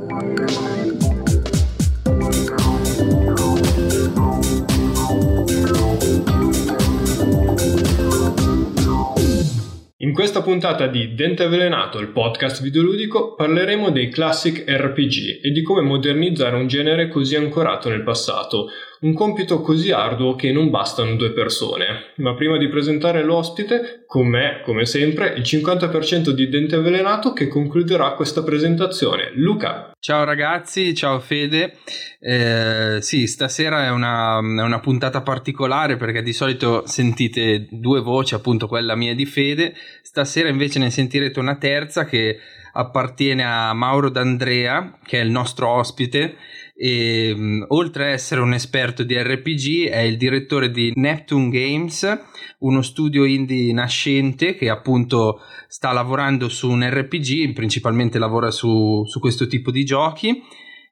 In questa puntata di Dente Avvelenato, il podcast videoludico, parleremo dei classic RPG e di come modernizzare un genere così ancorato nel passato, un compito così arduo che non bastano due persone. Ma prima di presentare l'ospite, con me, come sempre, il 50% di Dente Avvelenato che concluderà questa presentazione. Luca. Ciao ragazzi, ciao Fede. Eh, sì, stasera è una, è una, puntata particolare perché di solito sentite due voci, appunto quella mia di Fede. Stasera invece ne sentirete una terza che appartiene a Mauro D'Andrea, che è il nostro ospite e um, oltre a essere un esperto di RPG è il direttore di Neptune Games, uno studio indie nascente che appunto sta lavorando su un RPG, principalmente lavora su, su questo tipo di giochi.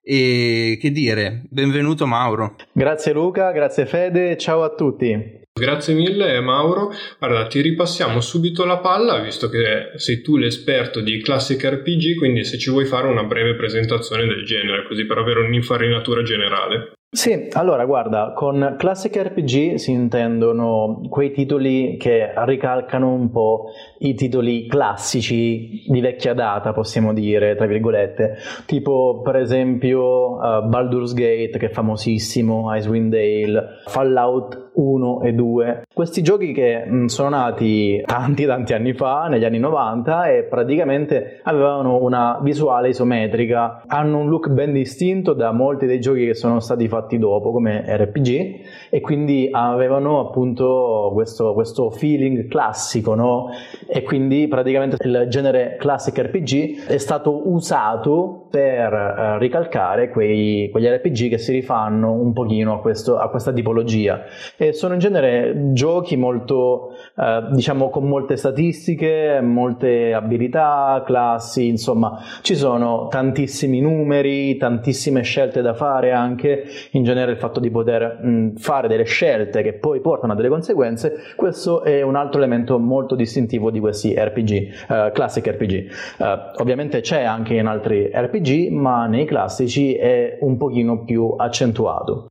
E che dire, benvenuto Mauro. Grazie Luca, grazie Fede, ciao a tutti. Grazie mille Mauro. Guarda, ti ripassiamo subito la palla, visto che sei tu l'esperto di Classic RPG, quindi se ci vuoi fare una breve presentazione del genere, così per avere un'infarinatura generale. Sì, allora guarda, con Classic RPG si intendono quei titoli che ricalcano un po' i titoli classici di vecchia data, possiamo dire, tra virgolette, tipo per esempio uh, Baldur's Gate, che è famosissimo, Icewind Dale, Fallout 1 e 2. Questi giochi che mh, mm, sono nati tanti tanti anni fa, negli anni 90, e praticamente avevano una visuale isometrica, hanno un look ben distinto da molti dei giochi che sono stati fatti dopo come RPG e quindi avevano appunto questo, questo feeling classico, no? E quindi praticamente il genere classic RPG è stato usato per uh, ricalcare quei, quegli RPG che si rifanno un pochino a, questo, a questa tipologia e sono in genere giochi molto uh, diciamo con molte statistiche, molte abilità, classi, insomma ci sono tantissimi numeri, tantissime scelte da fare anche in genere il fatto di poter mh, fare delle scelte che poi portano a delle conseguenze, questo è un altro elemento molto distintivo di questi RPG, eh, classic RPG. Eh, ovviamente c'è anche in altri RPG, ma nei classici è un pochino più accentuato.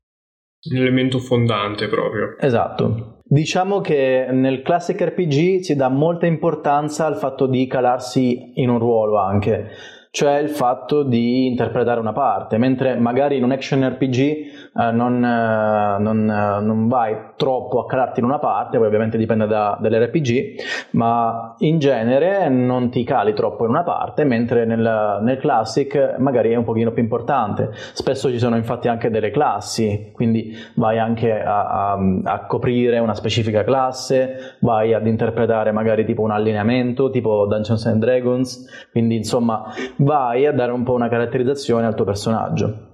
Un elemento fondante proprio. Esatto. Diciamo che nel classic RPG si dà molta importanza al fatto di calarsi in un ruolo anche cioè il fatto di interpretare una parte, mentre magari in un action RPG eh, non, eh, non, eh, non, vai troppo a calarti in una parte, poi ovviamente dipende da, dall'RPG, ma in genere non ti cali troppo in una parte, mentre nel, nel classic magari è un pochino più importante. Spesso ci sono infatti anche delle classi, quindi vai anche a, a, a coprire una specifica classe, vai ad interpretare magari tipo un allineamento, tipo Dungeons and Dragons, quindi insomma vai a dare un po' una caratterizzazione al tuo personaggio.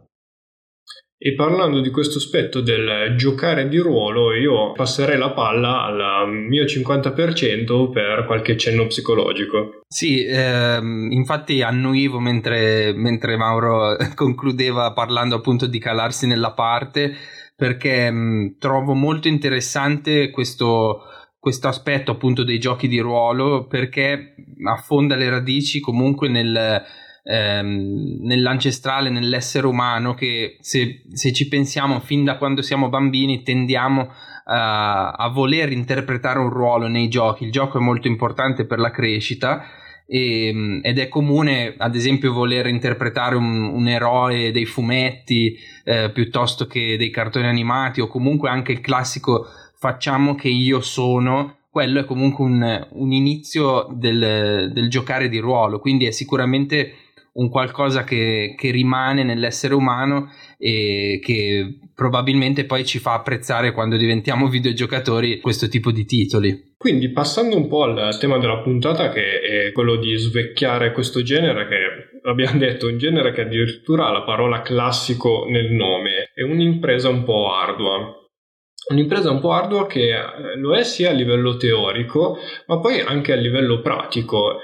E parlando di questo aspetto del giocare di ruolo, io passerei la palla al mio 50% per qualche cenno psicologico. Sì, ehm, infatti annuivo mentre, mentre Mauro concludeva parlando appunto di calarsi nella parte, perché mh, trovo molto interessante questo, questo aspetto appunto dei giochi di ruolo, perché affonda le radici comunque nel ehm, nell'ancestrale, nell'essere umano che se, se, ci pensiamo fin da quando siamo bambini tendiamo a, a voler interpretare un ruolo nei giochi. Il gioco è molto importante per la crescita. E, ed è comune ad esempio voler interpretare un, un eroe dei fumetti eh, piuttosto che dei cartoni animati o comunque anche il classico facciamo che io sono quello è comunque un, un inizio del, del, giocare di ruolo quindi è sicuramente un qualcosa che, che, rimane nell'essere umano e che probabilmente poi ci fa apprezzare quando diventiamo videogiocatori questo tipo di titoli. Quindi passando un po' al tema della puntata che è quello di svecchiare questo genere che abbiamo detto un genere che addirittura ha la parola classico nel nome, è un'impresa un po' ardua. Un'impresa un po' ardua che lo è sia a livello teorico ma poi anche a livello pratico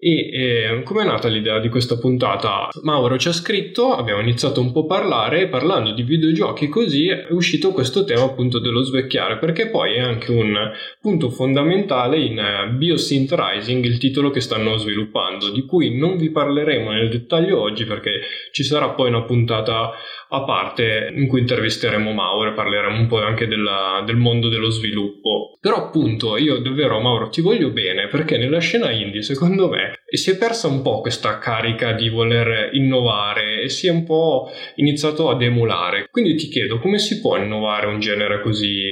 E eh, come è nata l'idea di questa puntata? Mauro ci ha scritto, abbiamo iniziato un po' a parlare, parlando di videogiochi così è uscito questo tema appunto dello svecchiare, perché poi è anche un punto fondamentale in eh, BioSynth Rising, il titolo che stanno sviluppando, di cui non vi parleremo nel dettaglio oggi perché ci sarà poi una puntata a parte in cui intervisteremo Mauro e parleremo un po' anche della, del mondo dello sviluppo. Però appunto io davvero Mauro ti voglio bene perché nella scena indie secondo me si è persa un po' questa carica di voler innovare e si è un po' iniziato ad emulare. Quindi ti chiedo come si può innovare un genere così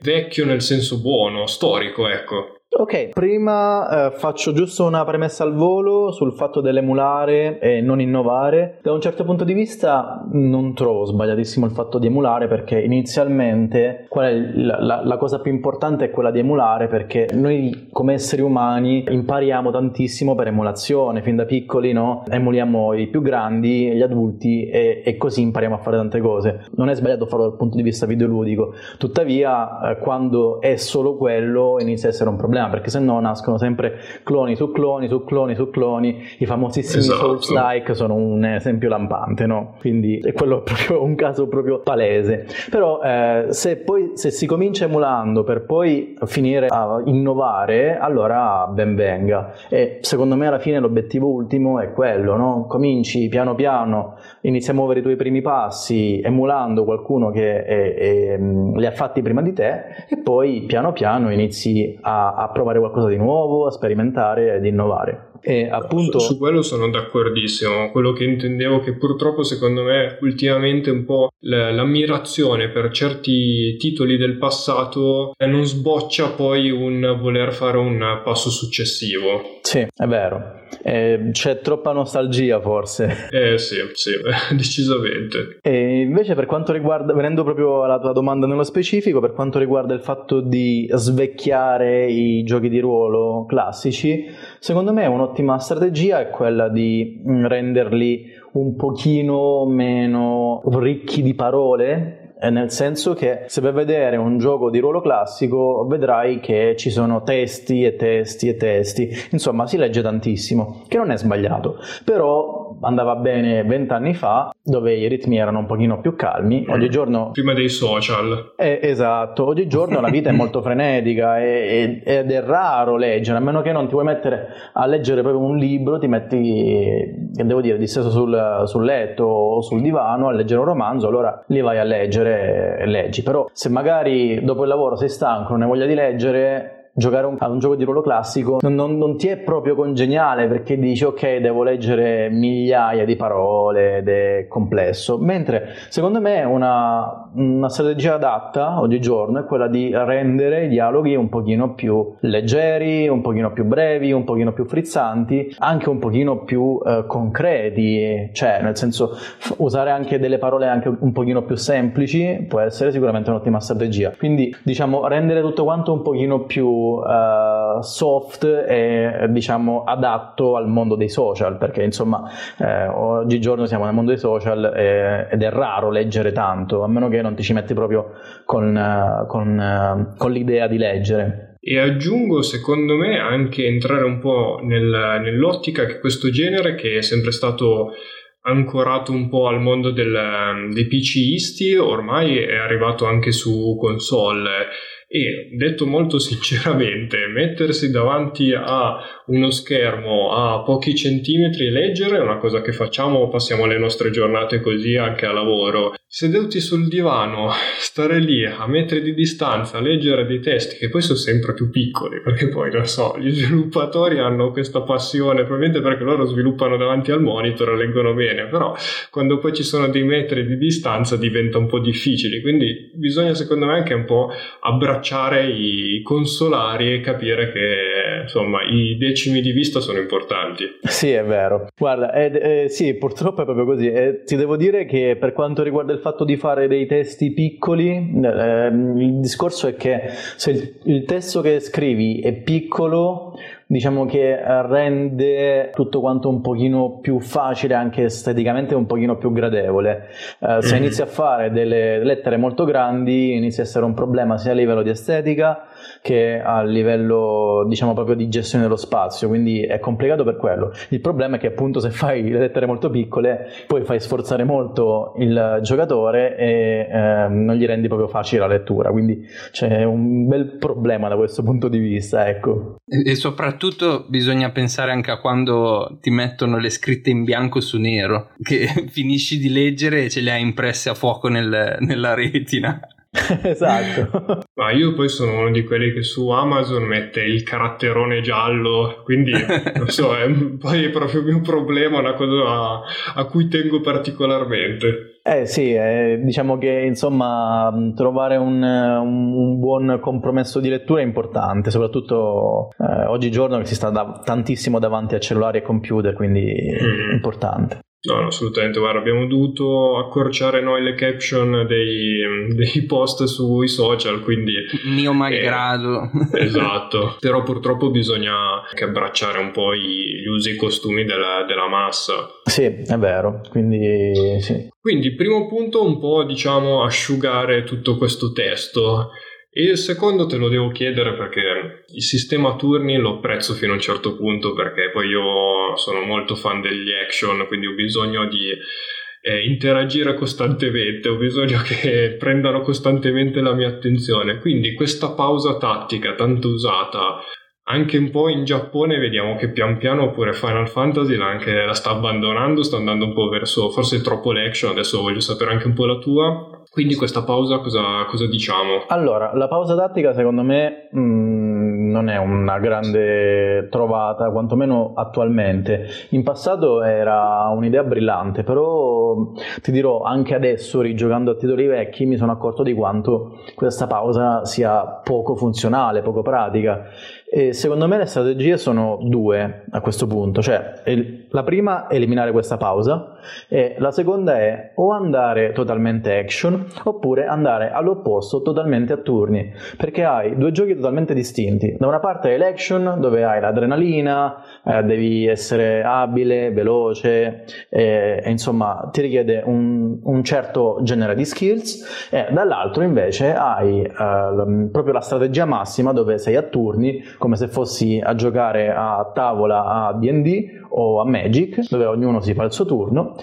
vecchio nel senso buono, storico, ecco. Ok, prima eh, faccio giusto una premessa al volo sul fatto dell'emulare e non innovare. Da un certo punto di vista non trovo sbagliatissimo il fatto di emulare perché inizialmente la, la, la cosa più importante è quella di emulare perché noi come esseri umani impariamo tantissimo per emulazione, fin da piccoli no? emuliamo i più grandi, gli adulti e, e così impariamo a fare tante cose. Non è sbagliato farlo dal punto di vista videoludico, tuttavia eh, quando è solo quello inizia a essere un problema perché se no nascono sempre cloni su cloni su cloni su cloni. I famosissimi esatto. Souls-like sono un esempio lampante, no? Quindi è quello proprio un caso proprio palese. Però eh, se poi se si comincia emulando per poi finire a innovare, allora ben venga. E secondo me alla fine l'obiettivo ultimo è quello, no? Cominci piano piano, inizi a muovere i tuoi primi passi emulando qualcuno che è, è, li ha fatti prima di te e poi piano piano inizi a, a provare qualcosa di nuovo, a sperimentare ed innovare. E appunto... Su, quello sono d'accordissimo. Quello che intendevo che purtroppo secondo me ultimamente un po' l'ammirazione per certi titoli del passato non sboccia poi un voler fare un passo successivo. Sì, è vero. Eh, c'è troppa nostalgia forse. Eh sì, sì, decisamente. E invece per quanto riguarda, venendo proprio alla tua domanda nello specifico, per quanto riguarda il fatto di svecchiare i giochi di ruolo classici, secondo me un'ottima strategia è quella di mm, renderli un pochino meno ricchi di parole nel senso che se vai a vedere un gioco di ruolo classico vedrai che ci sono testi e testi e testi, insomma si legge tantissimo, che non è sbagliato, però andava bene vent'anni fa dove i ritmi erano un pochino più calmi, oggigiorno... Prima dei social. Eh, esatto, oggigiorno la vita è molto frenetica e, e, ed è raro leggere, a meno che non ti vuoi mettere a leggere proprio un libro, ti metti, che devo dire, disteso sul, sul letto o sul divano a leggere un romanzo, allora li vai a leggere leggere e leggi, però se magari dopo il lavoro sei stanco, non hai voglia di leggere, giocare un, a un gioco di ruolo classico non, non, non, ti è proprio congeniale perché dici ok devo leggere migliaia di parole ed è complesso. Mentre secondo me una, una strategia adatta oggigiorno è quella di rendere i dialoghi un pochino più leggeri un pochino più brevi un pochino più frizzanti anche un pochino più eh, concreti. Cioè nel senso f- usare anche delle parole anche un pochino più semplici può essere sicuramente un'ottima strategia. Quindi diciamo rendere tutto quanto un pochino più uh, soft e diciamo adatto al mondo dei social perché insomma eh, oggigiorno siamo nel mondo dei social e, ed è raro leggere tanto a meno che non ti ci metti proprio con, uh, con, uh, con l'idea di leggere. E aggiungo secondo me anche entrare un po' nel, nell'ottica che questo genere che è sempre stato ancorato un po' al mondo del, dei PCisti ormai è arrivato anche su console e detto molto sinceramente, mettersi davanti a uno schermo a pochi centimetri e leggere è una cosa che facciamo, passiamo le nostre giornate così anche a lavoro. Seduti sul divano, stare lì a metri di distanza, leggere dei testi che poi sono sempre più piccoli, perché poi lo so, gli sviluppatori hanno questa passione, probabilmente perché loro sviluppano davanti al monitor e leggono bene, però quando poi ci sono dei metri di distanza diventa un po' difficile, quindi bisogna secondo me anche un po' abbracciare i consolari e capire che insomma i decimi di vista sono importanti. Sì, è vero. Guarda, eh, eh, sì, purtroppo è proprio così. Eh, ti devo dire che per quanto riguarda il fatto di fare dei testi piccoli, eh, il discorso è che se il, il testo che scrivi è piccolo, diciamo che rende tutto quanto un pochino più facile, anche esteticamente un pochino più gradevole. Uh, se mm. inizi a fare delle lettere molto grandi, inizia a essere un problema sia a livello di estetica, che a livello diciamo proprio di gestione dello spazio, quindi è complicato per quello. Il problema è che appunto se fai le lettere molto piccole poi fai sforzare molto il giocatore e eh, non gli rendi proprio facile la lettura, quindi c'è un bel problema da questo punto di vista, ecco. E, e soprattutto bisogna pensare anche a quando ti mettono le scritte in bianco su nero, che finisci di leggere e ce le hai impresse a fuoco nel, nella retina. esatto. Ma io poi sono uno di quelli che su Amazon mette il caratterone giallo, quindi non so, è, poi è proprio mio problema, una cosa a, a cui tengo particolarmente. Eh sì, eh, diciamo che insomma trovare un, un, un, buon compromesso di lettura è importante, soprattutto eh, oggigiorno che si sta da, tantissimo davanti a cellulari e computer, quindi mm. è importante. No, no, assolutamente. Guarda, abbiamo dovuto accorciare noi le caption dei, dei post sui social, quindi... Mio malgrado. Eh, esatto. Però purtroppo bisogna anche abbracciare un po' gli usi e i costumi della, della massa. Sì, è vero. Quindi, sì. Quindi, primo punto, un po' diciamo asciugare tutto questo testo. Il secondo te lo devo chiedere perché il sistema a turni lo apprezzo fino a un certo punto perché poi io sono molto fan degli action, quindi ho bisogno di eh, interagire costantemente, ho bisogno che prendano costantemente la mia attenzione. Quindi questa pausa tattica tanto usata anche un po' in Giappone vediamo che pian piano pure Final Fantasy anche la sta abbandonando, sta andando un po' verso forse troppo l'action, adesso voglio sapere anche un po' la tua. Quindi questa pausa cosa, cosa diciamo? Allora, la pausa tattica secondo me mh, mm, non è una grande trovata, quantomeno attualmente. In passato era un'idea brillante, però ti dirò anche adesso, rigiocando a titoli vecchi, mi sono accorto di quanto questa pausa sia poco funzionale, poco pratica. E secondo me le strategie sono due a questo punto, cioè la prima è eliminare questa pausa e la seconda è o andare totalmente action oppure andare all'opposto totalmente a turni, perché hai due giochi totalmente distinti. Da una parte hai l'action dove hai l'adrenalina, eh, devi essere abile, veloce e, e insomma ti richiede un, un, certo genere di skills. E dall'altro invece hai eh, proprio la strategia massima dove sei a turni come se fossi a giocare a tavola a D&D o a Magic, dove ognuno si fa il suo turno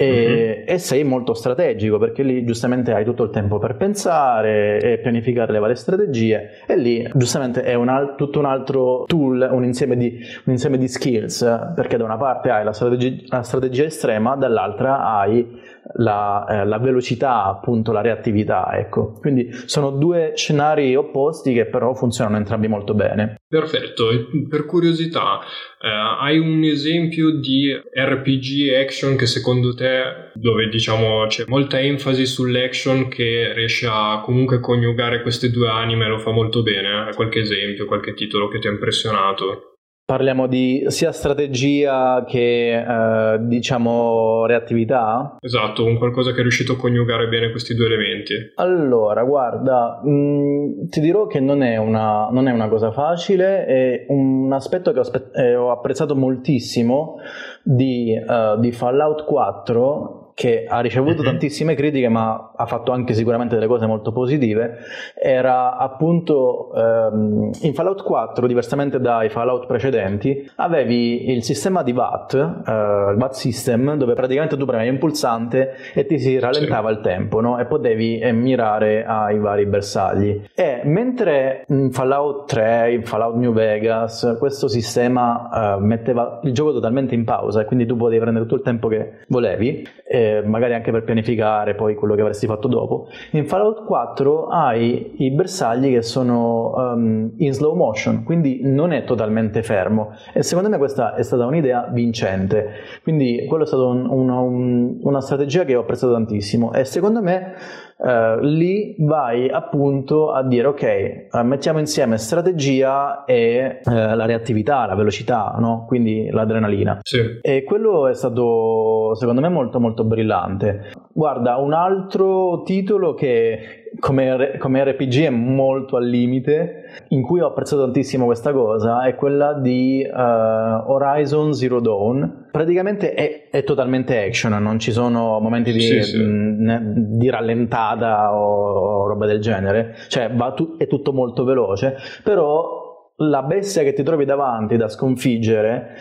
e, mm-hmm. e, sei molto strategico perché lì giustamente hai tutto il tempo per pensare e pianificare le varie strategie e lì giustamente è un al- tutto un altro tool, un insieme, di, un insieme di skills perché da una parte hai la strategia, la strategia estrema, dall'altra hai la, eh, la, velocità, appunto la reattività, ecco. Quindi sono due scenari opposti che però funzionano entrambi molto bene. Perfetto, per curiosità, eh, hai un esempio di RPG action che secondo te, dove diciamo c'è molta enfasi sull'action che riesce a comunque coniugare queste due anime, lo fa molto bene? Hai qualche esempio, qualche titolo che ti ha impressionato? Parliamo di sia strategia che eh, diciamo reattività? Esatto, un qualcosa che è riuscito a coniugare bene questi due elementi. Allora, guarda, mh, mm, ti dirò che non è, una, non è, una, cosa facile, è un aspetto che ho, aspe- eh, ho apprezzato moltissimo di, uh, di Fallout 4 che ha ricevuto mm-hmm. tantissime critiche ma ha fatto anche sicuramente delle cose molto positive era appunto ehm, in Fallout 4 diversamente dai Fallout precedenti avevi il sistema di VAT eh, il VAT system dove praticamente tu premevi un pulsante e ti si rallentava sì. il tempo no? e potevi eh, mirare ai vari bersagli e mentre in Fallout 3 in Fallout New Vegas questo sistema eh, metteva il gioco totalmente in pausa e quindi tu potevi prendere tutto il tempo che volevi eh, magari anche per pianificare poi quello che avresti fatto dopo. In Fallout 4 hai i bersagli che sono um, in slow motion, quindi non è totalmente fermo. E secondo me questa è stata un'idea vincente, quindi quello è stata un, un, una strategia che ho apprezzato tantissimo. E secondo me Uh, lì vai appunto a dire ok, uh, mettiamo insieme strategia e uh, la reattività, la velocità, no? quindi l'adrenalina. Sì. E quello è stato secondo me molto molto brillante. Guarda, un altro titolo che come, come RPG è molto al limite, in cui ho apprezzato tantissimo questa cosa, è quella di Horizon Zero Dawn praticamente è, è, totalmente action, non ci sono momenti di, sì, sì. Mh, di rallentata o, o, roba del genere, cioè tu, è tutto molto veloce, però la bestia che ti trovi davanti da sconfiggere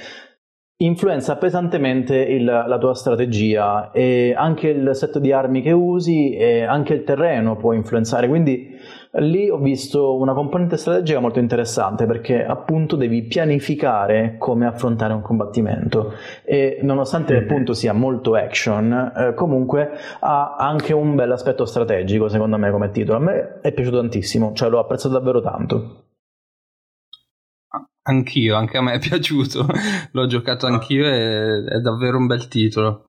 influenza pesantemente il, la tua strategia e anche il set di armi che usi e anche il terreno può influenzare, quindi lì ho visto una componente strategica molto interessante perché appunto devi pianificare come affrontare un combattimento e nonostante mm-hmm. appunto sia molto action eh, comunque ha anche un bel aspetto strategico secondo me come titolo a me è piaciuto tantissimo cioè l'ho apprezzato davvero tanto Anch'io, anche a me è piaciuto, l'ho giocato anch'io e è davvero un bel titolo.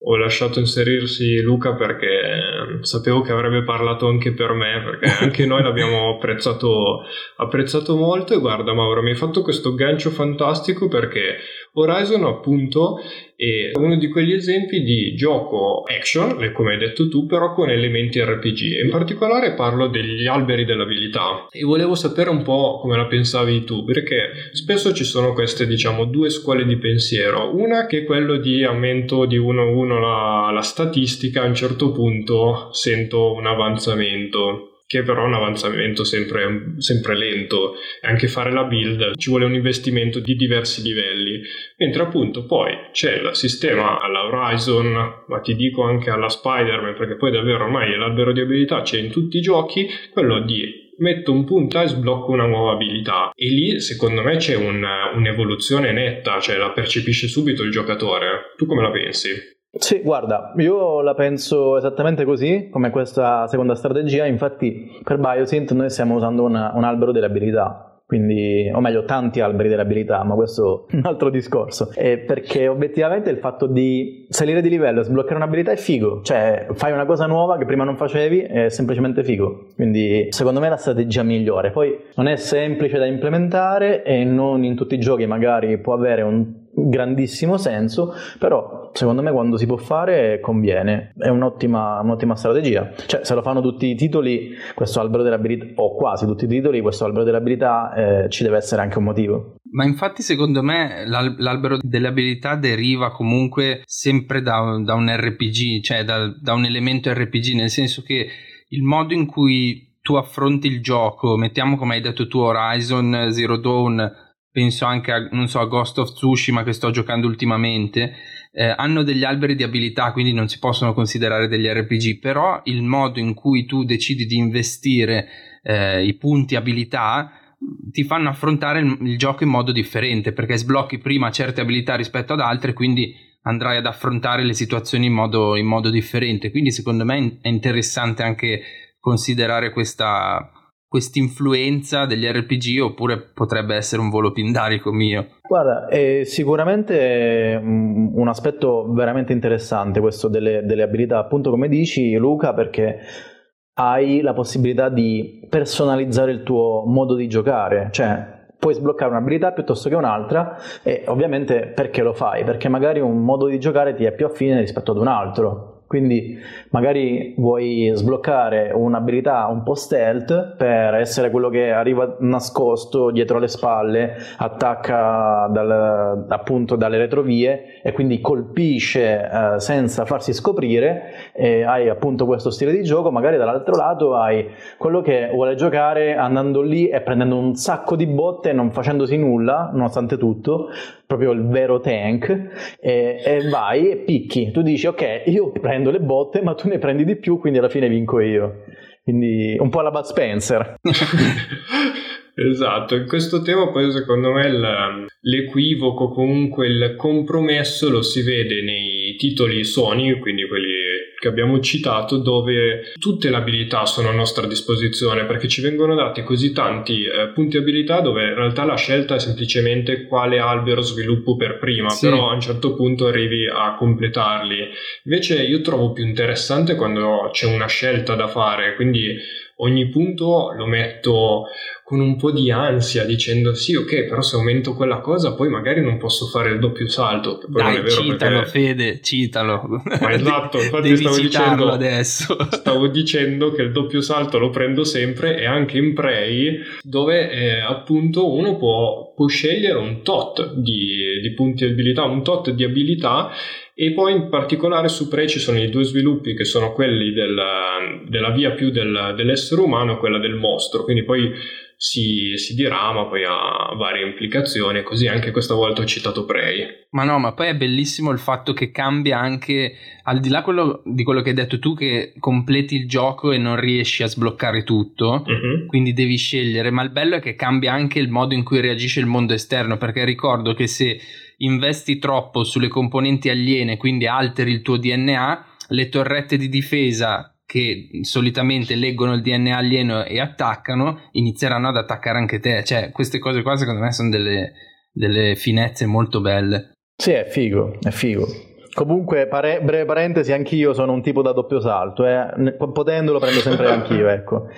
Ho lasciato inserirsi Luca perché sapevo che avrebbe parlato anche per me, perché anche noi l'abbiamo apprezzato, apprezzato molto. E guarda Mauro, mi hai fatto questo gancio fantastico perché Horizon appunto è uno di quegli esempi di gioco action, come hai detto tu, però con elementi RPG. In particolare parlo degli alberi dell'abilità e volevo sapere un po' come la pensavi tu, perché spesso ci sono queste, diciamo, due scuole di pensiero. Una che è quello di aumento di 1-1 la, la statistica, a un certo punto sento un avanzamento che però è un avanzamento sempre, sempre lento. Anche fare la build ci vuole un investimento di diversi livelli. Mentre appunto poi c'è il sistema alla Horizon ma ti dico anche alla Spider-Man perché poi davvero ormai l'albero di abilità c'è in tutti i giochi quello di metto un punto e sblocco una nuova abilità. E lì secondo me c'è un, un'evoluzione netta cioè la percepisce subito il giocatore. Tu come la pensi? Sì, guarda, io la penso esattamente così, come questa seconda strategia, infatti per Biosynth noi stiamo usando una, un albero delle abilità, quindi, o meglio, tanti alberi dell'abilità, ma questo è un altro discorso. È perché obiettivamente il fatto di salire di livello e sbloccare un'abilità è figo, cioè fai una cosa nuova che prima non facevi, è semplicemente figo. Quindi, secondo me è la strategia migliore. Poi non è semplice da implementare e non in tutti i giochi magari può avere un grandissimo senso, però secondo me quando si può fare conviene, è un'ottima, un'ottima strategia. Cioè se lo fanno tutti i titoli, questo albero dell'abilità, o quasi tutti i titoli, questo albero dell'abilità eh, ci deve essere anche un motivo. Ma infatti secondo me l'al- l'albero delle abilità deriva comunque sempre da, da un RPG, cioè da, da un elemento RPG, nel senso che il modo in cui tu affronti il gioco, mettiamo come hai detto tu Horizon Zero Dawn, penso anche a, non so, a Ghost of Tsushima che sto giocando ultimamente, eh, hanno degli alberi di abilità, quindi non si possono considerare degli RPG, però il modo in cui tu decidi di investire eh, i punti abilità ti fanno affrontare il, il, gioco in modo differente, perché sblocchi prima certe abilità rispetto ad altre, quindi andrai ad affrontare le situazioni in modo, in modo differente. Quindi secondo me è interessante anche considerare questa quest'influenza degli RPG oppure potrebbe essere un volo pindarico mio? Guarda, è sicuramente mm, un aspetto veramente interessante questo delle, delle abilità, appunto come dici Luca, perché hai la possibilità di personalizzare il tuo modo di giocare, cioè puoi sbloccare un'abilità piuttosto che un'altra e ovviamente perché lo fai? Perché magari un modo di giocare ti è più affine rispetto ad un altro quindi magari vuoi sbloccare un'abilità un po' stealth per essere quello che arriva nascosto dietro le spalle, attacca dal, appunto dalle retrovie e quindi colpisce eh, senza farsi scoprire e hai appunto questo stile di gioco, magari dall'altro lato hai quello che vuole giocare andando lì e prendendo un sacco di botte e non facendosi nulla, nonostante tutto, proprio il vero tank e, e vai e picchi, tu dici ok io prendo prendo le botte, ma tu ne prendi di più, quindi alla fine vinco io. Quindi un po' alla Bud Spencer. Esatto, in questo tema poi secondo me l'equivoco, comunque il compromesso lo si vede nei titoli Sony, quindi quelli che abbiamo citato, dove tutte le abilità sono a nostra disposizione, perché ci vengono dati così tanti eh, punti abilità dove in realtà la scelta è semplicemente quale albero sviluppo per prima, sì. però a un certo punto arrivi a completarli. Invece io trovo più interessante quando c'è una scelta da fare, quindi ogni punto lo metto con un po' di ansia dicendo sì ok però se aumento quella cosa poi magari non posso fare il doppio salto. Dai, citalo perché... Fede citalo. Ma esatto infatti stavo dicendo adesso. stavo dicendo che il doppio salto lo prendo sempre e anche in Prey dove eh, appunto uno può, può, scegliere un tot di, di punti di abilità un tot di abilità e poi in particolare su Prey ci sono i due sviluppi che sono quelli della, della via più del, dell'essere umano e quella del mostro, quindi poi si, si, dirama, poi ha varie implicazioni, così anche questa volta ho citato Prey. Ma no, ma poi è bellissimo il fatto che cambia anche, al di là quello, di quello che hai detto tu, che completi il gioco e non riesci a sbloccare tutto, uh-huh. quindi devi scegliere, ma il bello è che cambia anche il modo in cui reagisce il mondo esterno, perché ricordo che se investi troppo sulle componenti aliene, quindi alteri il tuo DNA, le torrette di difesa che solitamente leggono il DNA alieno e attaccano, inizieranno ad attaccare anche te. Cioè, queste cose qua secondo me sono delle, delle finezze molto belle. Sì, è figo, è figo. Comunque, pare- breve parentesi, anch'io sono un tipo da doppio salto, eh. potendo lo prendo sempre anch'io, ecco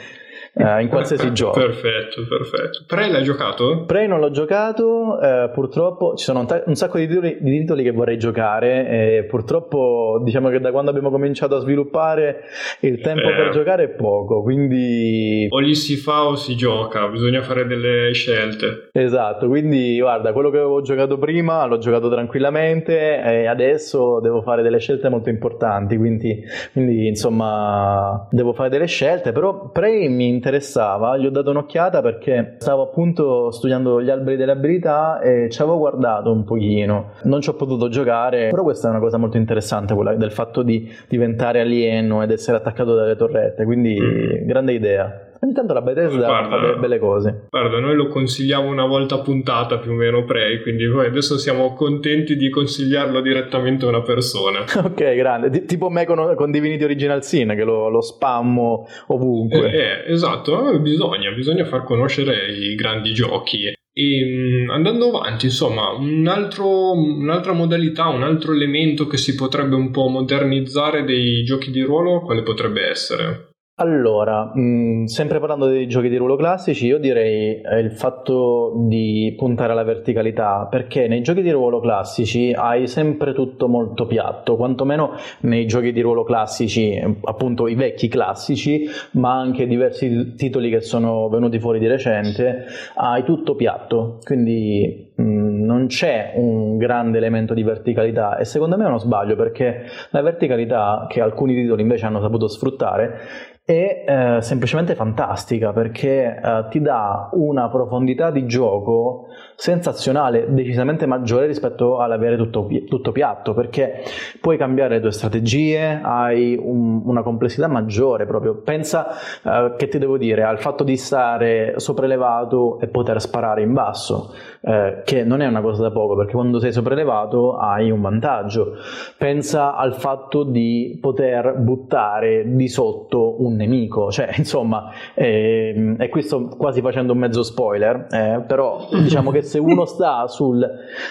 eh, in qualsiasi gioco. Perfetto, perfetto. Prey l'hai giocato? Prey non l'ho giocato, eh, purtroppo ci sono un, ta- un sacco di titoli, di titoli, che vorrei giocare e purtroppo diciamo che da quando abbiamo cominciato a sviluppare il tempo eh. per giocare è poco, quindi... O lì si fa o si gioca, bisogna fare delle scelte. Esatto, quindi guarda, quello che avevo giocato prima l'ho giocato tranquillamente e adesso devo fare delle scelte molto importanti, quindi, quindi insomma devo fare delle scelte, però Prey mi interessava, gli ho dato un'occhiata perché stavo appunto studiando gli alberi delle abilità e ci avevo guardato un pochino. Non ci ho potuto giocare, però questa è una cosa molto interessante, quella del fatto di diventare alieno ed essere attaccato dalle torrette, quindi mm. grande idea. Ogni tanto la Bethesda guarda, fa delle belle cose. Guarda, noi lo consigliamo una volta a puntata più o meno Prey, quindi noi adesso siamo contenti di consigliarlo direttamente a una persona. ok, grande. T- tipo me con, con, Divinity Original Sin, che lo, lo spammo ovunque. Eh, eh, esatto, bisogna, bisogna far conoscere i grandi giochi. E mm, andando avanti, insomma, un altro, un'altra modalità, un altro elemento che si potrebbe un po' modernizzare dei giochi di ruolo, quale potrebbe essere? Allora, mh, mm, sempre parlando dei giochi di ruolo classici, io direi eh, il fatto di puntare alla verticalità, perché nei giochi di ruolo classici hai sempre tutto molto piatto, quantomeno nei giochi di ruolo classici, appunto i vecchi classici, ma anche diversi titoli che sono venuti fuori di recente, hai tutto piatto, quindi mh, mm, non c'è un grande elemento di verticalità. E secondo me è uno sbaglio perché la verticalità che alcuni titoli invece hanno saputo sfruttare è eh, semplicemente fantastica perché eh, ti dà una profondità di gioco sensazionale, decisamente maggiore rispetto all'avere tutto, tutto piatto, perché puoi cambiare le tue strategie, hai un, una complessità maggiore proprio. Pensa, eh, che ti devo dire, al fatto di stare sopraelevato e poter sparare in basso, eh, che non è una cosa da poco, perché quando sei sopraelevato hai un vantaggio. Pensa al fatto di poter buttare di sotto un nemico, cioè insomma, eh, e qui sto quasi facendo un mezzo spoiler, eh, però diciamo che se uno sta sul,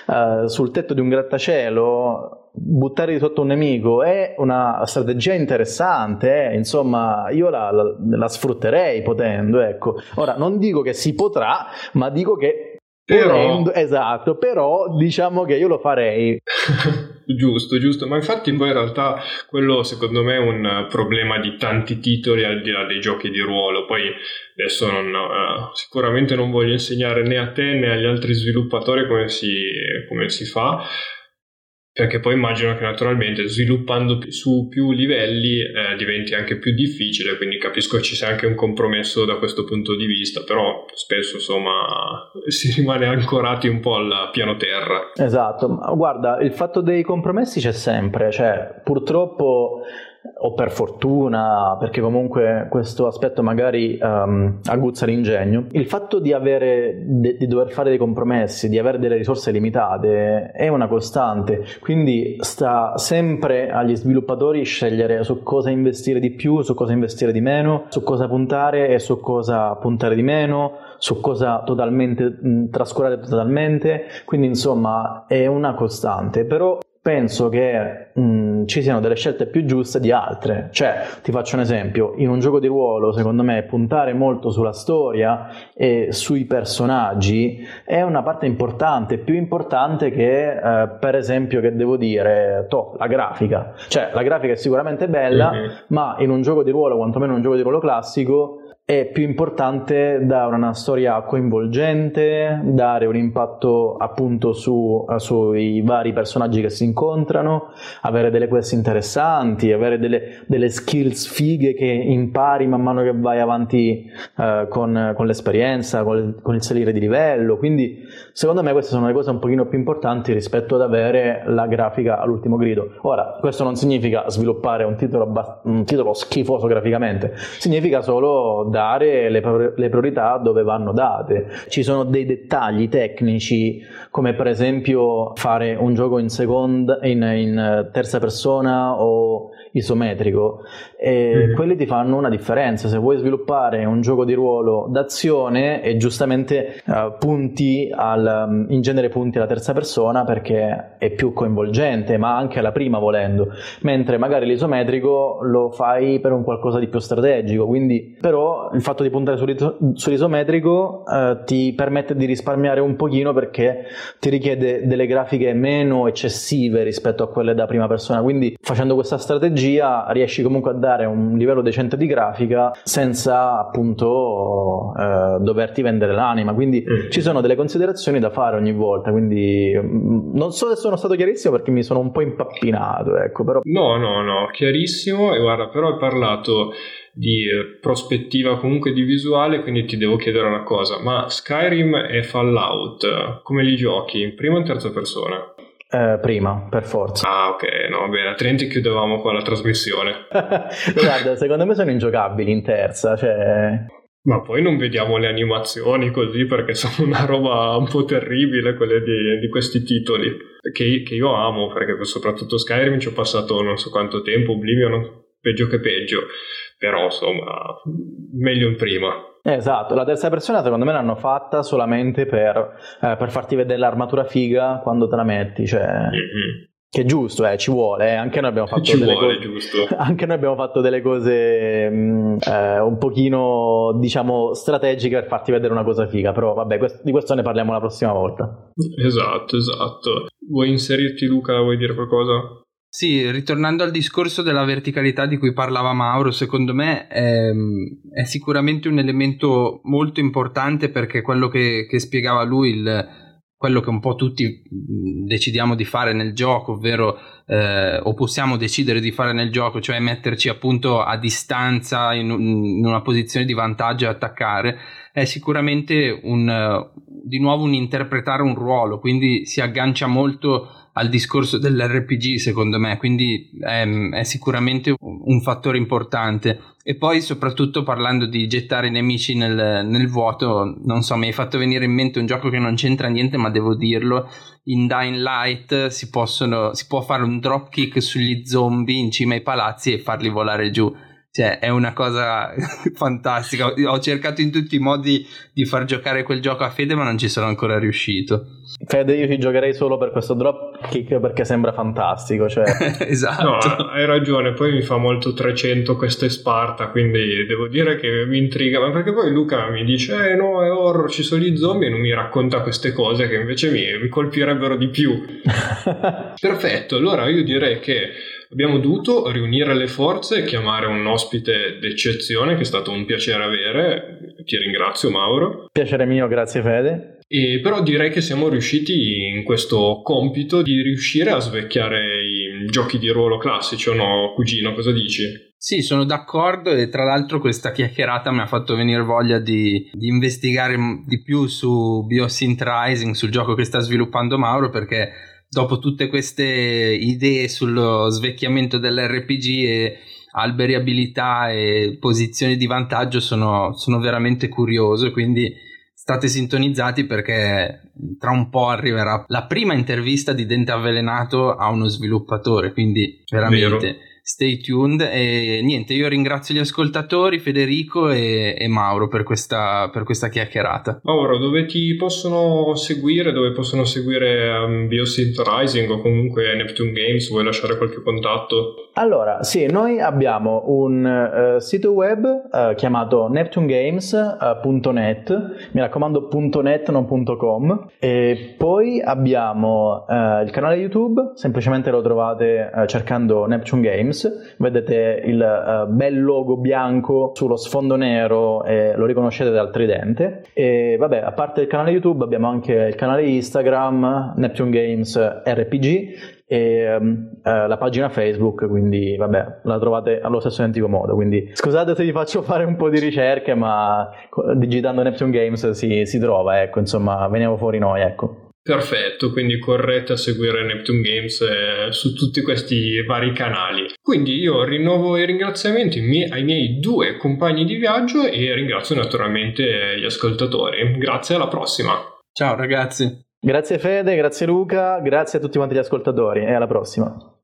uh, sul tetto di un grattacielo buttare di sotto un nemico è una strategia interessante, eh? insomma, io la, la, la, sfrutterei potendo, ecco. Ora, non dico che si potrà, ma dico che però... esatto, però diciamo che io lo farei. giusto, giusto, ma infatti poi in realtà quello secondo me è un problema di tanti titoli al di là dei giochi di ruolo, poi adesso non, uh, sicuramente non voglio insegnare né a te né agli altri sviluppatori come si, come si fa, perché poi immagino che naturalmente sviluppando su più livelli eh, diventi anche più difficile, quindi capisco che ci sia anche un compromesso da questo punto di vista, però spesso insomma si rimane ancorati un po' al piano terra. Esatto, guarda, il fatto dei compromessi c'è sempre, cioè purtroppo o per fortuna, perché comunque questo aspetto magari um, aguzza l'ingegno, il fatto di, avere, di dover fare dei compromessi, di avere delle risorse limitate è una costante, quindi sta sempre agli sviluppatori scegliere su cosa investire di più, su cosa investire di meno, su cosa puntare e su cosa puntare di meno, su cosa totalmente mh, trascurare totalmente, quindi insomma è una costante, però penso che mh, ci siano delle scelte più giuste di altre. Cioè, ti faccio un esempio, in un gioco di ruolo, secondo me, puntare molto sulla storia e sui personaggi è una parte importante, più importante che, eh, per esempio, che devo dire, to, la grafica. Cioè, la grafica è sicuramente bella, mm-hmm. ma in un gioco di ruolo, quantomeno in un gioco di ruolo classico, è più importante dare una storia coinvolgente, dare un impatto appunto su, eh, sui vari personaggi che si incontrano, avere delle quest interessanti, avere delle, delle skills fighe che impari man mano che vai avanti eh, con, con, l'esperienza, con, con, il salire di livello. Quindi secondo me queste sono le cose un pochino più importanti rispetto ad avere la grafica all'ultimo grido. Ora, questo non significa sviluppare un titolo, un titolo schifoso graficamente, significa solo dare dare le, le priorità dove vanno date. Ci sono dei dettagli tecnici, come per esempio fare un gioco in, seconda, in, in terza persona o isometrico e mm-hmm. quelli ti fanno una differenza. Se vuoi sviluppare un gioco di ruolo d'azione e giustamente uh, punti al, um, in genere punti alla terza persona perché è più coinvolgente ma anche alla prima volendo. Mentre magari l'isometrico lo fai per un qualcosa di più strategico. Quindi però il fatto di puntare sull'isometrico uh, ti permette di risparmiare un pochino perché ti richiede delle grafiche meno eccessive rispetto a quelle da prima persona. Quindi facendo questa strategia strategia riesci comunque a dare un livello decente di grafica senza appunto eh, doverti vendere l'anima. Quindi mm. ci sono delle considerazioni da fare ogni volta. Quindi mm, non so se sono stato chiarissimo perché mi sono un po' impappinato. Ecco, però... No, no, no, chiarissimo. E guarda, però hai parlato di prospettiva comunque di visuale, quindi ti devo chiedere una cosa, ma Skyrim e Fallout come li giochi? In prima o in terza persona? Eh, prima, per forza. Ah, ok, no, bene, altrimenti chiudevamo qua la trasmissione. Guarda, secondo me sono ingiocabili in terza, cioè... Ma poi non vediamo le animazioni così perché sono una roba un po' terribile quelle di, di questi titoli che, che, io amo perché soprattutto Skyrim ci ho passato non so quanto tempo, Oblivion peggio che peggio, però insomma meglio in prima. Esatto, la terza persona secondo me l'hanno fatta solamente per, eh, per farti vedere l'armatura figa quando te la metti, cioè... Mm-hmm. Che è giusto, eh, ci vuole, eh. anche noi abbiamo fatto ci vuole, cose, anche noi abbiamo fatto delle cose mh, mm, eh, un pochino, diciamo, strategiche per farti vedere una cosa figa, però vabbè, quest- di questo ne parliamo la prossima volta. Esatto, esatto. Vuoi inserirti Luca, vuoi dire qualcosa? Sì, ritornando al discorso della verticalità di cui parlava Mauro, secondo me è, è sicuramente un elemento molto importante perché quello che, che spiegava lui, il, quello che un po' tutti decidiamo di fare nel gioco, ovvero eh, o possiamo decidere di fare nel gioco, cioè metterci appunto a distanza in, in una posizione di vantaggio e attaccare, è sicuramente un, di nuovo un interpretare un ruolo, quindi si aggancia molto al discorso dell'RPG secondo me, quindi è, è, sicuramente un fattore importante. E poi soprattutto parlando di gettare i nemici nel, nel, vuoto, non so, mi hai fatto venire in mente un gioco che non c'entra niente, ma devo dirlo, in Dying Light si, possono, si può fare un dropkick sugli zombie in cima ai palazzi e farli volare giù cioè, è una cosa fantastica. Ho cercato in tutti i modi di far giocare quel gioco a Fede, ma non ci sono ancora riuscito. Fede, io ci giocherei solo per questo drop kick perché sembra fantastico. Cioè... esatto. No, hai ragione. Poi mi fa molto 300 questo è Sparta. Quindi devo dire che mi intriga. Ma perché poi Luca mi dice: Eh no, è horror, ci sono gli zombie. E non mi racconta queste cose che invece mi, mi colpirebbero di più. Perfetto. Allora io direi che Abbiamo dovuto riunire le forze e chiamare un ospite d'eccezione che è stato un piacere avere. Ti ringrazio Mauro. Piacere mio, grazie Fede. E però direi che siamo riusciti in questo compito di riuscire a svecchiare i giochi di ruolo classici, o no, cugino? Cosa dici? Sì, sono d'accordo e tra l'altro questa chiacchierata mi ha fatto venire voglia di, di investigare di più su Biosynth Rising, sul gioco che sta sviluppando Mauro, perché dopo tutte queste idee sullo svecchiamento dell'RPG e alberi abilità e posizioni di vantaggio sono, sono veramente curioso quindi state sintonizzati perché tra un po' arriverà la prima intervista di Dente Avvelenato a uno sviluppatore quindi veramente Vero stay tuned. E niente, io ringrazio gli ascoltatori Federico e, e Mauro per questa, per questa, chiacchierata. Mauro, dove ti possono seguire, dove possono seguire um, Biosynth Rising o comunque Neptune Games, vuoi lasciare qualche contatto? Allora, sì, noi abbiamo un uh, sito web uh, chiamato neptunegames.net, uh, mi raccomando .net non .com. E poi abbiamo uh, il canale YouTube, semplicemente lo trovate uh, cercando Neptune Games, vedete il uh, bel logo bianco sullo sfondo nero e lo riconoscete dal tridente e vabbè, a parte il canale YouTube abbiamo anche il canale Instagram Neptune Games RPG e um, la pagina Facebook, quindi vabbè, la trovate allo stesso identico modo. Quindi scusate se vi faccio fare un po' di ricerche, ma digitando Neptune Games si, si trova, ecco, insomma, veniamo fuori noi, ecco. Perfetto, quindi correte a seguire Neptune Games eh, su tutti questi vari canali. Quindi io rinnovo i ringraziamenti ai miei due compagni di viaggio e ringrazio naturalmente gli ascoltatori. Grazie, alla prossima. Ciao ragazzi. Grazie Fede, grazie Luca, grazie a tutti quanti gli ascoltatori e alla prossima.